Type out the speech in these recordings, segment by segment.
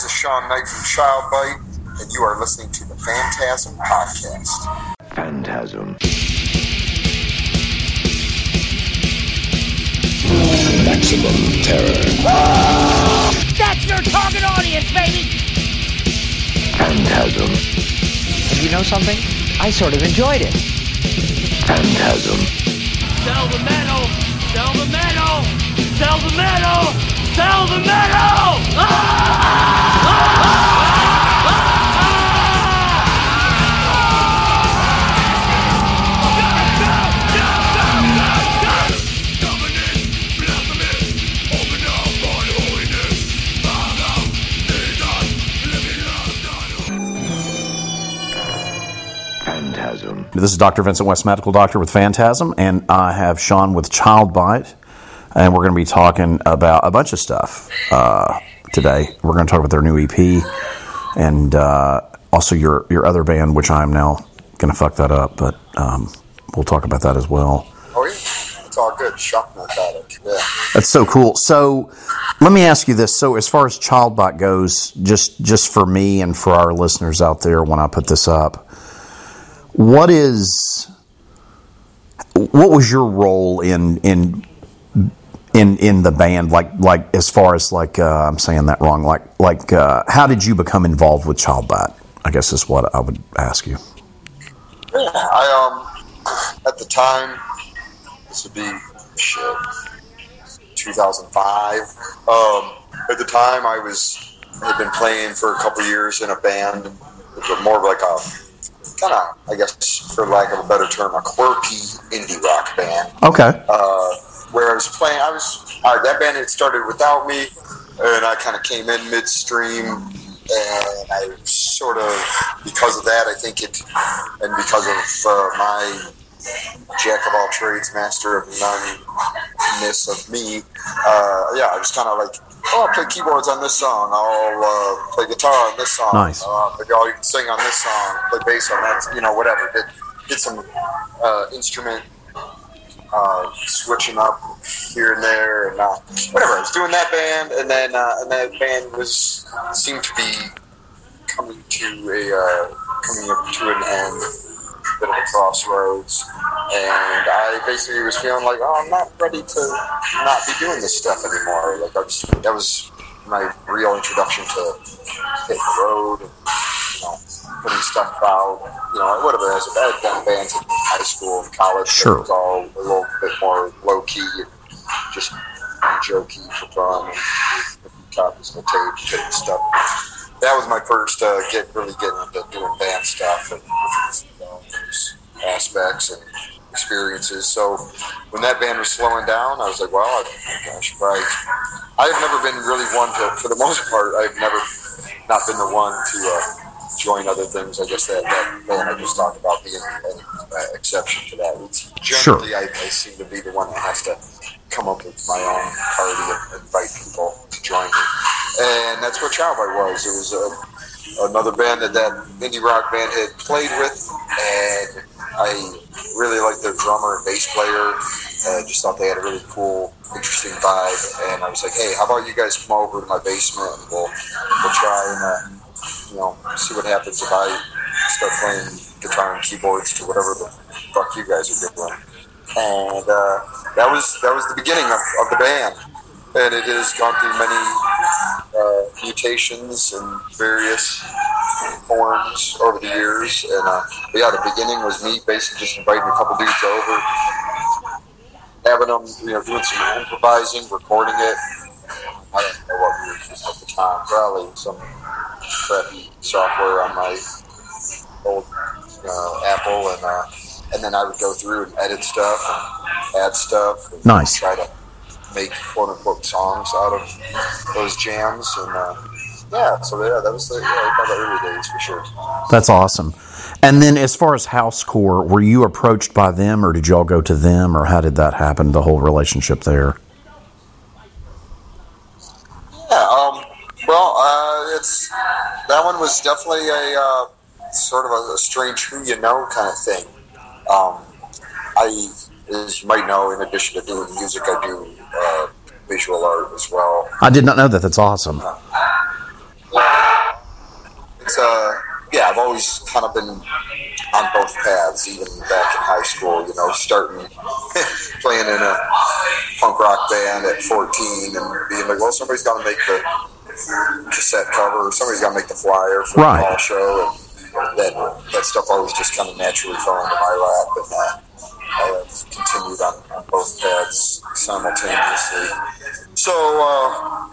This is Sean Knight from Child Bite, and you are listening to the Phantasm Podcast. Phantasm. Maximum terror. That's your target audience, baby! Phantasm. And you know something? I sort of enjoyed it. Phantasm. Sell the metal! Sell the metal! Sell the metal! Sell the metal! This is Dr. Vincent West, medical doctor with Phantasm, and I have Sean with Child Bite, and we're going to be talking about a bunch of stuff uh, today. We're going to talk about their new EP and uh, also your your other band, which I'm now going to fuck that up, but um, we'll talk about that as well. Oh, yeah. It's all good. Shock narcotic. Yeah. That's so cool. So, let me ask you this: so, as far as Childbite goes, just just for me and for our listeners out there, when I put this up, what is what was your role in in in in the band? Like like as far as like uh, I'm saying that wrong. Like like uh, how did you become involved with Child Bite? I guess is what I would ask you. Yeah, I um at the time this would be shit 2005. Um, at the time I was had been playing for a couple years in a band, more of like a kind of I guess for lack of a better term, a quirky indie rock band. Okay. uh, where I was playing. I was uh, that band had started without me, and I kind of came in midstream, and I sort of because of that, I think it, and because of uh, my jack of all trades, master of none-ness of me. Uh, yeah, I was kind of like. Oh, I'll play keyboards on this song. I'll uh, play guitar on this song. Nice. Uh, maybe I'll even sing on this song. Play bass on that. You know, whatever. Did, did some uh, instrument uh, switching up here and there, and uh, whatever. I was doing that band, and then uh, and that band was seemed to be coming to a uh, coming up to an end, bit of a crossroads, and I basically was feeling like, oh, I'm not ready to not be doing this stuff anymore. Like I was, that was my real introduction to hitting the road and you know putting stuff out. You know, whatever. As a bad done bands in high school and college, Sure. it was all a little bit more low key and just jokey for fun. And copies of the tape, tape stuff. That was my first uh, get really getting into doing band stuff and you know, those aspects and experiences. So when that band was slowing down, I was like, well, I, I should probably. I've never been really one to, for the most part, I've never not been the one to uh, join other things. I guess that, that band I just talked about being an uh, exception to that. It's Sure. generally, I, I seem to be the one that has to come up with my own party and invite people to join me. And that's what Child was. It was a, another band that that indie rock band had played with, and I really liked their drummer and bass player. And just thought they had a really cool, interesting vibe. And I was like, hey, how about you guys come over to my basement and we'll we'll try and uh, you know see what happens if I start playing guitar and keyboards to whatever the fuck you guys are doing. And uh, that was that was the beginning of, of the band. And it has gone through many uh, mutations and various forms over the years. And uh, yeah, the beginning was me basically just inviting a couple dudes over, having them, you know, doing some improvising, recording it. I don't know what we were using at the time. Probably some crappy software on my old uh, Apple, and uh, and then I would go through and edit stuff and add stuff. And Nice. Try to make quote unquote songs out of those jams, and uh, yeah. So yeah, that was the yeah, the early days for sure. That's awesome. And then, as far as Housecore, were you approached by them, or did y'all go to them, or how did that happen? The whole relationship there. Yeah. Um. Well, uh, it's that one was definitely a uh, sort of a, a strange who you know kind of thing. Um, I, as you might know, in addition to doing music, I do uh, visual art as well. I did not know that. That's awesome. Yeah, I've always kind of been on both paths, even back in high school. You know, starting playing in a punk rock band at 14 and being like, well, somebody's got to make the cassette cover, somebody's got to make the flyer for Right. the fall show, and that that stuff always just kind of naturally fell into my lap, and uh, I have continued on, on both paths simultaneously. So. Uh,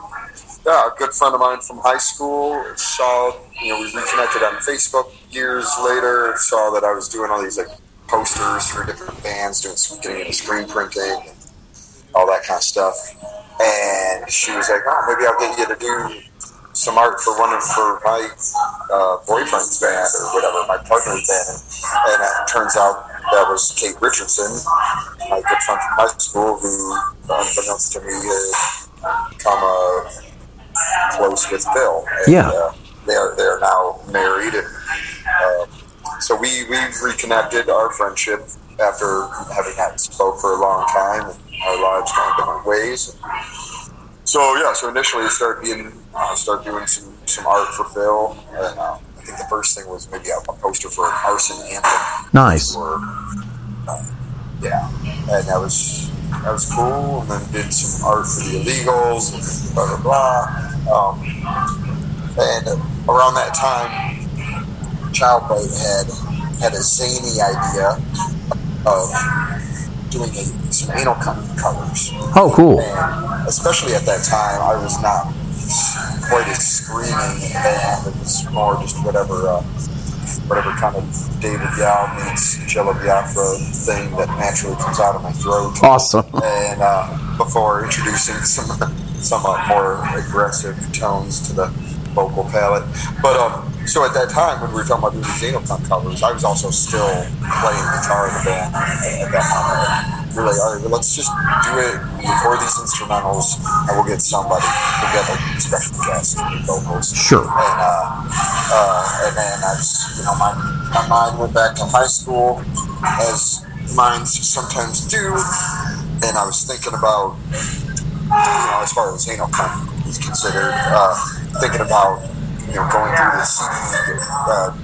yeah, a good friend of mine from high school saw, you know, we reconnected on Facebook years later, saw that I was doing all these like posters for different bands, doing getting into screen printing and all that kind of stuff. And she was like, oh, maybe I'll get you to do some art for one of for my uh, boyfriend's band or whatever, my partner's band. And, it turns out that was Kate Richardson, my good friend from high school, who, unbeknownst to me, had become a close with Phil. And, Yeah. Uh, they are they are now married, and uh, so we we reconnected our friendship after having not spoke for a long time, and our lives gone different ways. So yeah, so initially I started being uh, started doing some some art for Phil, and uh, I think the first thing was maybe a, a poster for an Arson Anthem Nice. or uh, yeah, and that was that was cool. And then did some art for the illegals and blah blah blah. Um, and around that time, Childbite had had a zany idea of doing a, some anal co- covers. Oh, cool. And especially at that time, I was not quite as screaming band. It was more just whatever, uh, whatever kind of David Yow meets Jello Biafra thing that naturally comes out of my throat. Awesome. And uh, before introducing some somewhat more aggressive tones to the vocal palette, but um, so at that time when we were talking about doing these anal covers, I was also still playing guitar in the band at that moment. We were like, all right, well, let's just do it, record these instrumentals, and we'll get somebody, we'll get a special guest vocals. Sure. And, uh, uh, and then I was, you know, my, my mind went back to high school, as minds sometimes do, and I was thinking about, you know, as far as cunt is considered, uh, thinking about, you know, going through the CD, uh,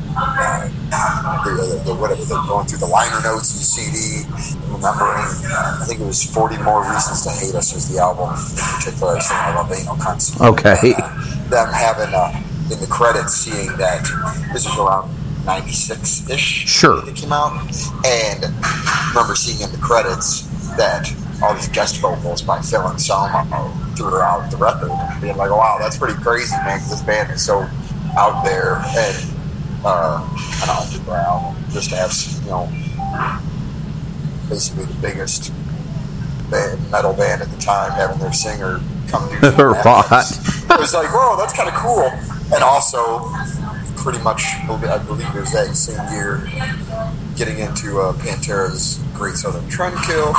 the, the, the whatever, the, going through the liner notes of the CD, remembering, I think it was 40 More Reasons to Hate Us was the album in particular. I thinking about anal cunts. Okay. Them having, uh, in the credits, seeing that this was around 96 ish. Sure. It came out. And remember seeing in the credits that all these guest vocals by Phil Anselmo throughout the record. Being like, wow, that's pretty crazy, man, 'cause this band is so out there and uh, kind of underground. Just to have, you know, basically the biggest band, metal band at the time having their singer come do Right. It was like, whoa, that's kind of cool. And also, pretty much, I believe it was that same year, getting into uh, Pantera's Great Southern Trendkill,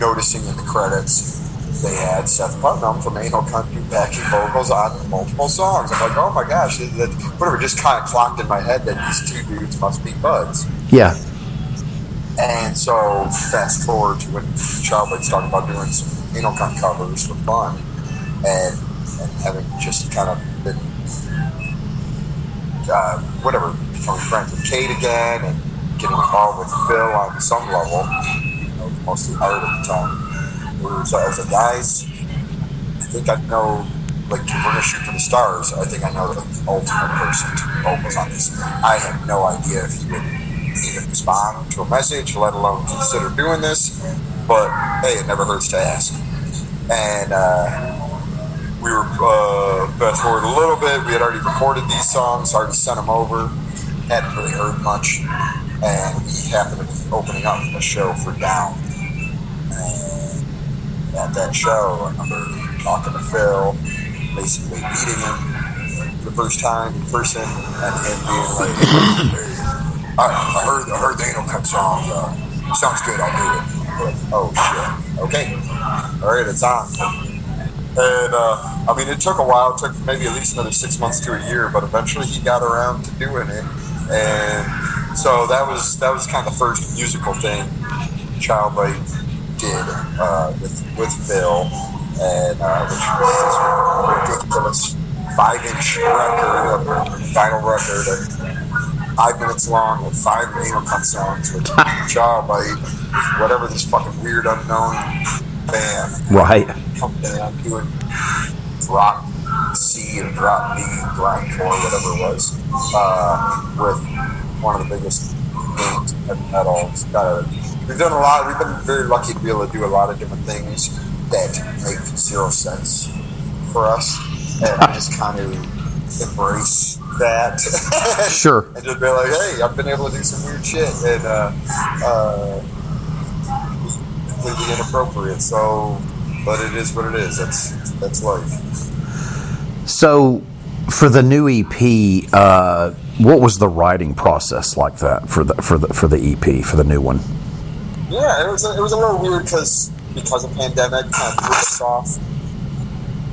noticing in the credits they had Seth Putnam from Anal Cunt do backing vocals on multiple songs. I'm like, oh my gosh, that, whatever, just kind of clocked in my head that these two dudes must be buds. Yeah. And so, fast forward to when Childbite's talking about doing some anal cunt covers for fun, and and having just kind of been, uh, whatever, becoming friends with Kate again, and getting involved with Phil on some level, mostly art at the time. We so I was like, guys, I think I know, like, we're gonna shoot for the stars. I think I know the ultimate person to vocals on this. I have no idea if he would even respond to a message, let alone consider doing this. But hey, it never hurts to ask. And uh, we were uh, fast forward a little bit. We had already recorded these songs, already sent them over. Hadn't really heard much, and we happened to be opening up a show for Down. At that show, I remember talking to Phil, basically meeting him for the first time in person, and him being like, "I, I heard, I heard the Anal Cunt song. Uh, sounds good. I'll do it." Like, oh shit. Okay. All right, it's on. And uh, I mean, it took a while. It took maybe at least another six months to a year, but eventually he got around to doing it. And so that was that was kind of the first musical thing Childbite did uh, with with Phil, and uh, which was this ridiculous five-inch record, a vinyl record. Five minutes long with five anal cunt songs with Child Bite, whatever this fucking weird unknown band Right. down doing drop C and drop B, grindcore, whatever it was, uh, with one of the biggest names in metal. It's got a, we've done a lot. We've been very lucky to be able to do a lot of different things that make zero sense for us, and I just kind of embrace that. Sure. and just be like, hey, I've been able to do some weird shit, and uh, uh, completely inappropriate. So, but it is what it is. That's that's life. So, for the new EP, uh, what was the writing process like that for the for the for the EP for the new one? Yeah, it was a, it was a little weird because because of pandemic kind of threw us off.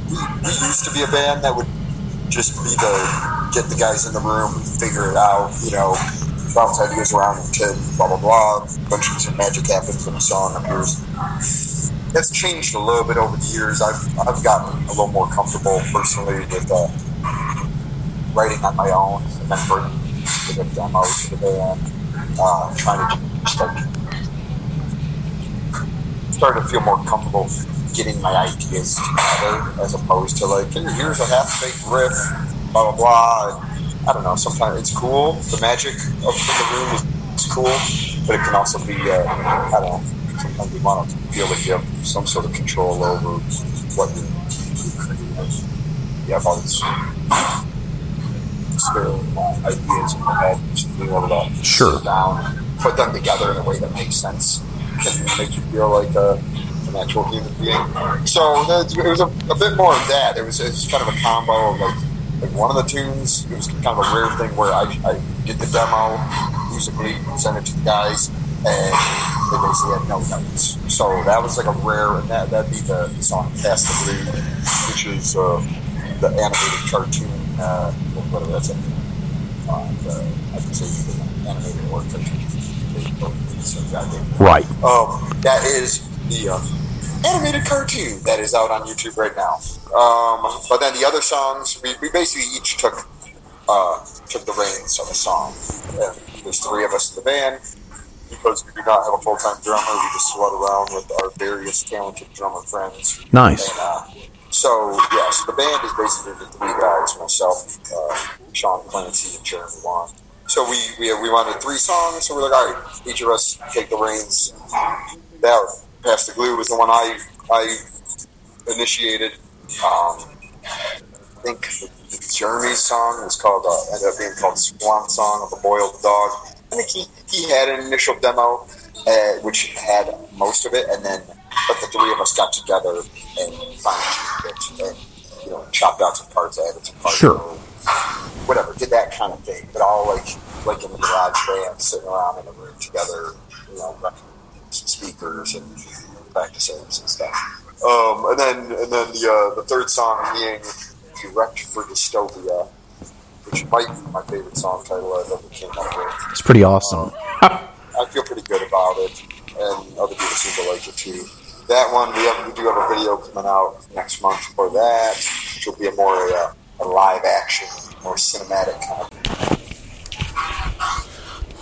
We, we used to be a band that would just be the get the guys in the room, and figure it out, you know, bounce ideas around and kid, blah blah blah. Eventually, some magic happens when a song appears. That's changed a little bit over the years. I've I've gotten a little more comfortable personally with uh, writing on my own and then bringing the demos to the band, uh, trying to start started to feel more comfortable getting my ideas together as opposed to like, hey, here's a half baked riff, blah blah blah. I don't know. Sometimes it's cool. The magic of the room is, cool, but it can also be, uh, I don't know. Sometimes you want to feel like you have some sort of control over what you you have all these ideas in your head, just being able to Sure. sit down, put them together in a way that makes sense, can make you feel like a, an actual human being. So it was a, a bit more of that. It was, it was kind of a combo of like, like one of the tunes. It was kind of a rare thing where I, I did the demo musically, sent it to the guys, and they basically had no notes. So that was like a rare, and that that'd be the, song "Pass the Glue," which is uh, the animated cartoon. Uh, whatever that's it. Uh, the, I can say animated or cartoon. So. Right. Um, that is the uh, animated cartoon that is out on YouTube right now. Um, but then the other songs, we, we basically each took uh, took the reins of a song. And there's three of us in the band. Because we do not have a full time drummer, we just sweat around with our various talented drummer friends. Nice. And, uh, so yes, the band is basically the three guys: myself, uh, Sean Clancy, and Jeremy Waun. So we, we we wanted three songs, so we're like, all right, each of us take the reins. That "Pass the Glue" was the one I I initiated. Um, I think Jeremy's song was called uh, ended up being called "Swan Song of a Boiled Dog." I think he, he had an initial demo, uh, which had most of it, and then but the three of us got together and fine tuned it, and you know chopped out some parts, added some parts, Sure. Whatever, did that kind of thing. But all like like in the garage band, sitting around in a room together, you know, some speakers and practicing and stuff. Um, and then and then the uh, the third song being "Erect for Dystopia," which might be my favorite song title I've ever came up with. It's pretty awesome. I feel pretty good about it, and other people seem to like it too. That one, we have we do have a video coming out next month for that, which will be a more uh, a live action, more cinematic kind of.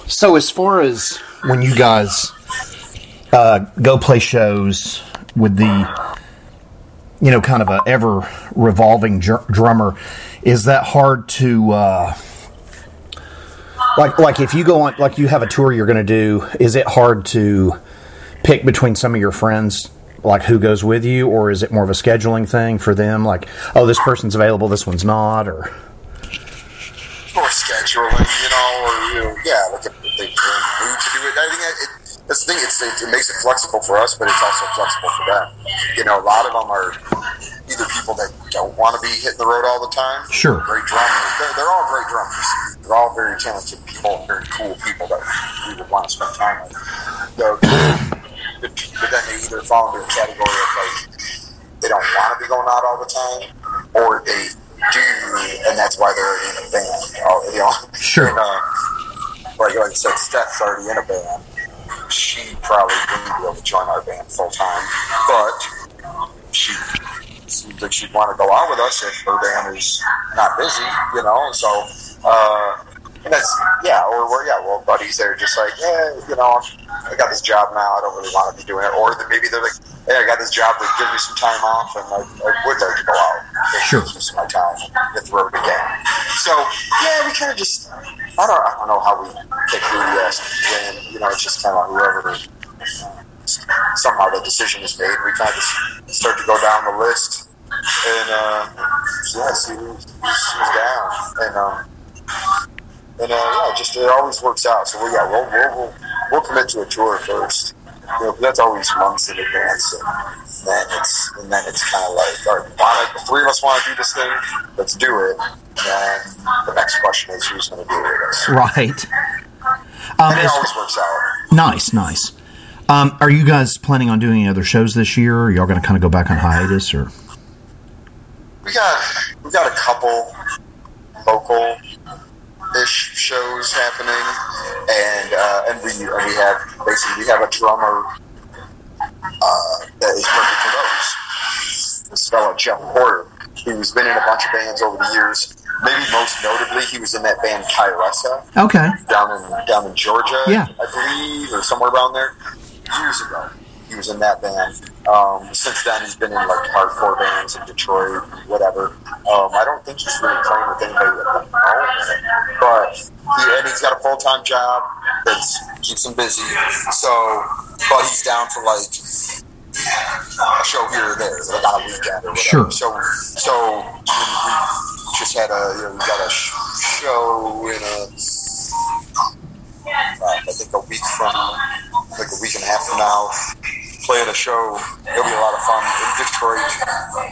So, as far as when you guys uh, go play shows with the, you know, kind of a ever revolving dr- drummer, is that hard to, uh, like, like if you go on, like you have a tour you're going to do, is it hard to pick between some of your friends? Like who goes with you, or is it more of a scheduling thing for them? Like, oh, this person's available, this one's not, or More scheduling, you know, or you know, yeah, like if they move to do it. I think it, it, that's the thing. It's, it, it makes it flexible for us, but it's also flexible for them. You know, a lot of them are either people that don't want to be hitting the road all the time. Sure. Great drummers. They're, they're all great drummers. They're all very talented people, very cool people that we would want to spend time with. The- they either fall into a category of like they don't want to be going out all the time, or they do, and that's why they're in a band. You know, Sure. And, uh, like, like I said, Steph's already in a band. She probably wouldn't be able to join our band full time, but she seems like she'd want to go out with us if her band is not busy, you know. So, uh, and that's yeah, or we're yeah, well, buddies, they're just like, yeah, you know, I got this job now, I don't really want to be doing it, or maybe they're like, hey, I got this job, they give me some time off, and I, I would like to go out, Sure. use my time and the road again. So yeah, we kind of just, I don't, I don't know how we pick who we ask win. You know, it's just kind of whoever. uh, Somehow the decision is made. We kind of just start to go down the list, and uh, yeah, see who's, who's down, and um, and uh, yeah, just it always works out. So we yeah, we'll we'll, we'll, we'll commit to a tour first. You know, that's always months in advance, and then it's and then it's kind of like, all right, wanna, the three of us want to do this thing, let's do it. And then the next question is who's going to do it. With us, right. Um, And it always works out. nice, nice. Um, are you guys planning on doing any other shows this year? Or y'all going to kind of go back on hiatus, or We got we got a couple local ish shows happening, and uh, and we and we have basically we have a drummer uh, that is perfect for those. This fellow Jeff Porter, who's been in a bunch of bands over the years. Maybe most notably, he was in that band Kylesa okay? down in down in Georgia, Yeah. I believe, or somewhere around there. Years ago, he was in that band. Um, since then, he's been in like hardcore bands in Detroit, whatever. Um, I don't think he's really playing with anybody at the moment, but he and he's got a full time job that keeps him busy. So, but he's down for like a show here or there, like on a weekend or whatever. Sure. So, so we, we just had a you know, we got a sh- show in a uh, I think a week show. It'll be a lot of fun in Detroit.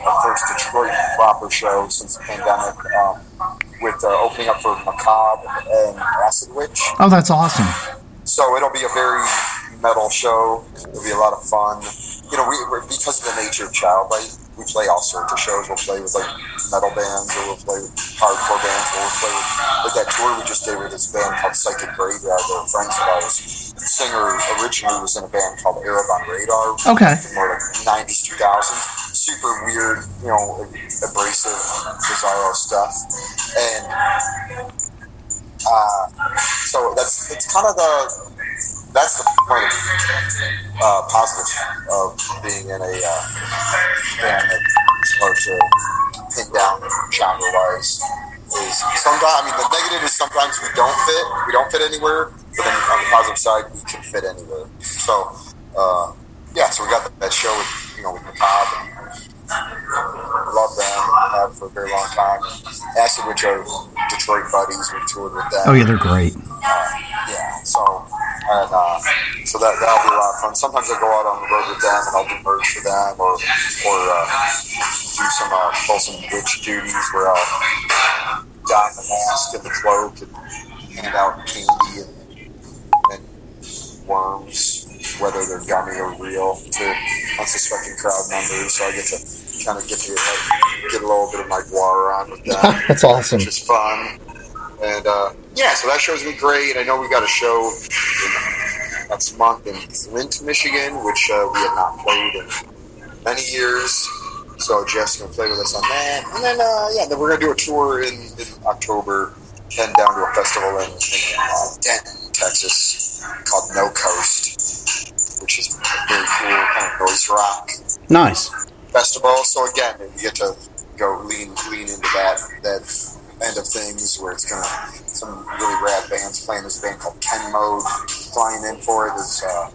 Our first Detroit proper show since the pandemic, um, with uh, opening up for Macabre and Acid Witch. Oh, that's awesome. So it'll be a very metal show. It'll be a lot of fun. You know, we we're, because of the nature of Childbite, we play all sorts of shows. We'll play with like metal bands, or we'll play with hardcore bands, or we'll play with like that tour we just did with this band called Psychic Graveyard. They're friends of ours. Singer originally was in a band called Arab on Radar. Okay. More like nineties, two thousands. Super weird, you know, abrasive, bizarro stuff, and uh, so that's it's kind of the that's the point of uh, positive of being in a uh, band that's hard to pin down genre wise. Is sometimes I mean the negative is sometimes we don't fit, we don't fit anywhere, but then on the positive side we can fit anywhere. So uh, yeah, so we got that show with you know with the Macabre and love them, have for a very long time. Acid Witch are Detroit buddies, we toured with them Oh yeah, they're great. yeah, so and uh, so that that'll be a lot of fun. Sometimes I go out on the road with them and I'll do merch for them, or or uh, do some uh, pull some witch duties where I'll don the mask and the cloak and hand out candy and, and worms, whether they're gummy or real, to unsuspecting crowd members. So I get to kind of get to like, get a little bit of my GWAR on with that. That's awesome. which is fun. And uh, yeah, so that show's gonna be great. I know we got a show in, next month in Flint, Michigan, which uh, we have not played in many years. So Jeff's gonna play with us on that, and then uh, yeah, then we're gonna do a tour in, in October, heading down to a festival in, in uh, Denton, Texas, called No Coast, which is a very cool kind of noise rock Nice. festival. So again, you get to go lean lean into that that end of things where it's gonna some really rad bands playing. There's a band called Ken Mode flying in for it. There's uh,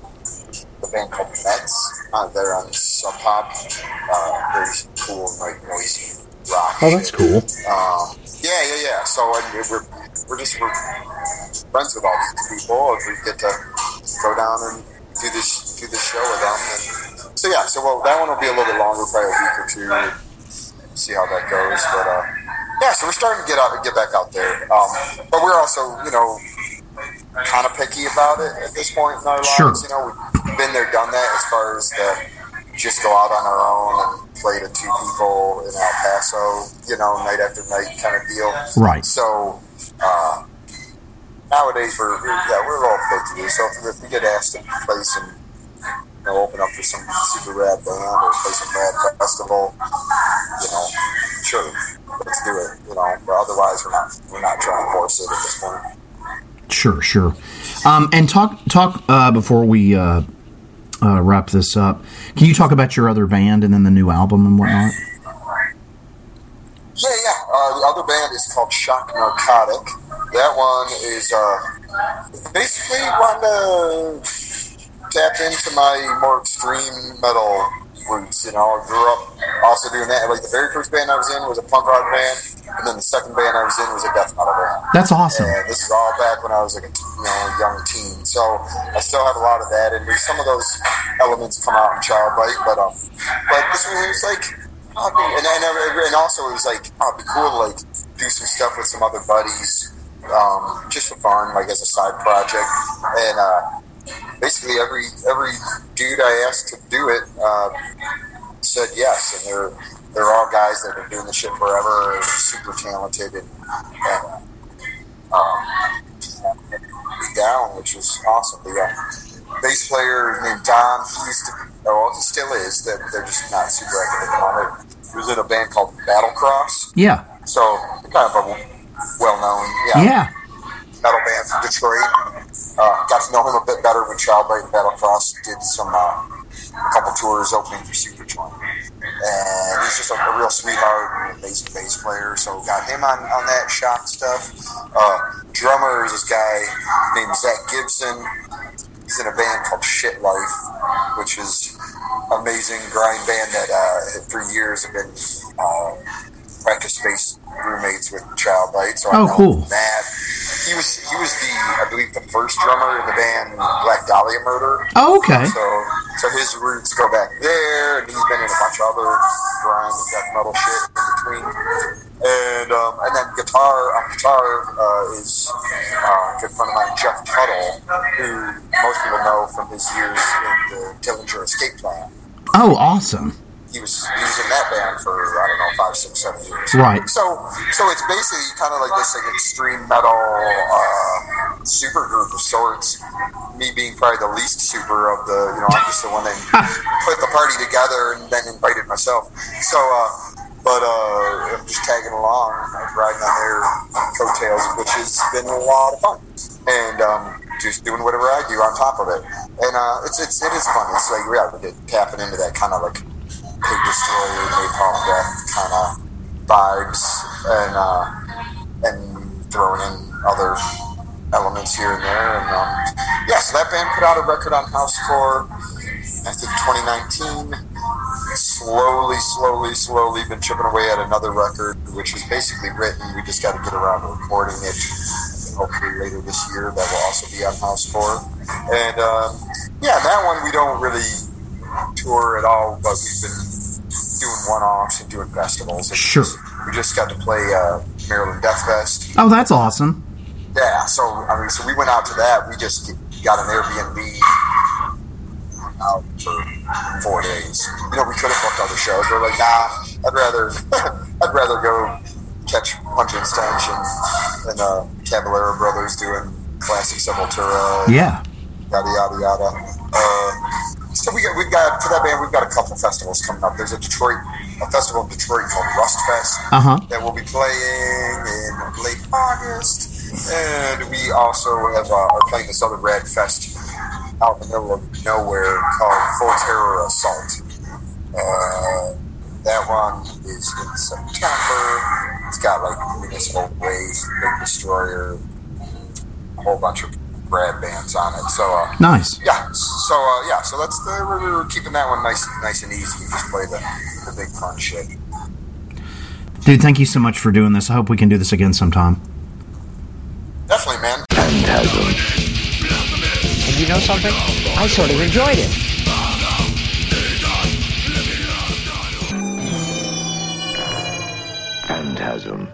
the band called METZ. Uh, they're on Sub Pop. Uh, very cool, like noisy rock. Oh, that's cool. Um, yeah, yeah, yeah. So and we're we're just we're friends with all these people. If we get to go down and do this do this show with them, and so yeah. So well, that one will be a little bit longer, probably a week or two. See how that goes, but uh, yeah. So we're starting to get out and get back out there, um, but we're also you know kind of picky about it at this point in our lives. Sure. You know, we've been there, done that. As far as the just go out on our own and play to two people in El Paso, you know, night after night kind of deal. Right. So uh, nowadays we're we're- yeah we're a little picky. So if, if we get asked to play some, you know, open up for some super rad band or play some rad festival, you know, sure, let's do it. You know, but otherwise we're not we're not trying to force it at this point. Sure, sure. Um, and talk talk uh, before we uh, uh, wrap this up. Can you talk about your other band and then the new album and whatnot? Yeah, yeah. Uh, the other band is called Shock Narcotic. That one is uh, basically want to tap into my more extreme metal roots. You know, I grew up also doing that. Like the very first band I was in was a punk rock band, and then the second band I was in was a death metal band. That's awesome. And this is all back when I was like a you know young teen. So I still have a lot of that, and some of those elements come out in Childbite, but um, but this one was like. Oh, and, and, and also it was like oh, it'd be cool to like do some stuff with some other buddies, um, just for fun, like as a side project. And uh, basically every every dude I asked to do it uh, said yes, and they're they're all guys that have been doing this shit forever, super talented, and, and um, down, which was awesome. The uh, bass player named Don, he used to, oh, well, he still is. They're, they're just not super active at the moment. He was in a band called Battlecross, Yeah. so kind of a well-known, yeah, Yeah. metal band from Detroit. Uh, got to know him a bit better when Childbite and Battlecross did some uh, a couple tours opening for Superjoint. And he's just a, a real sweetheart and a bass bass player. So got him on, on that shock stuff. Uh, drummer is this guy named Zach Gibson. He's in a band called Shit Life, which is amazing grind band that uh, for years have been uh, practice space roommates with Child Childbite. So I Oh, know cool. Matt. He was he was the I believe the first drummer in the band Black Dahlia Murder. Oh, okay. So so his roots go back there, and he's been in a bunch of other grind and death metal shit in between. And um, and then guitar on guitar uh, is uh, a good friend of mine, Jeff Tuttle, who most people know from his years in the Dillinger Escape Plan. Oh, awesome. He was he was in that band for I don't know five, six, seven years. Right. So, so it's basically kind of like this like extreme metal uh, super group of sorts. Me being probably the least super of the, you know, I'm just the one that put the party together and then invited myself. So, uh, but uh, I'm just tagging along, riding on their coattails, which has been a lot of fun, and um, just doing whatever I do on top of it. And uh, it's it's it is fun. It's like yeah, we're tapping into that kind of like Pig Destroyer, Napalm Death kind of vibes, and uh, and throwing in other elements here and there. And um, yeah, so that band put out a record on Housecore, I think 2019. Slowly, slowly, slowly been chipping away at another record, which is basically written. We just got to get around to recording it. Hopefully later this year, that will also be on Housecore. And um, yeah, that one we don't really tour at all, but we've been doing one-offs and doing festivals. And Sure. We just got to play uh, Maryland Death Fest. Oh, that's awesome. Yeah, so I mean, so we went out to that. We just got an Airbnb out for four days. You know, we could have booked other shows. We're like, nah, I'd rather, I'd rather go catch Pungent Stench and, and uh, Cavalera Brothers doing classic Sepultura Yeah. yada yada yada. Uh, so we got we've got for that band we've got a couple festivals coming up. There's a Detroit a festival in Detroit called Rust Fest Uh huh. that will be playing in late August, and we also have uh, are playing this other rad fest out in the middle of nowhere called Full Terror Assault. Uh, that one is in September. It's got like Municipal Waste, Pig Destroyer, a whole bunch of rad bands on it. So uh, Nice. yeah, so uh, yeah, so that's the we're, we're keeping that one nice, nice and easy. Just play the, the big fun shit. Dude, thank you so much for doing this. I hope we can do this again sometime. Definitely, man. Phantasm. And you know something? I sort of enjoyed it. Phantasm.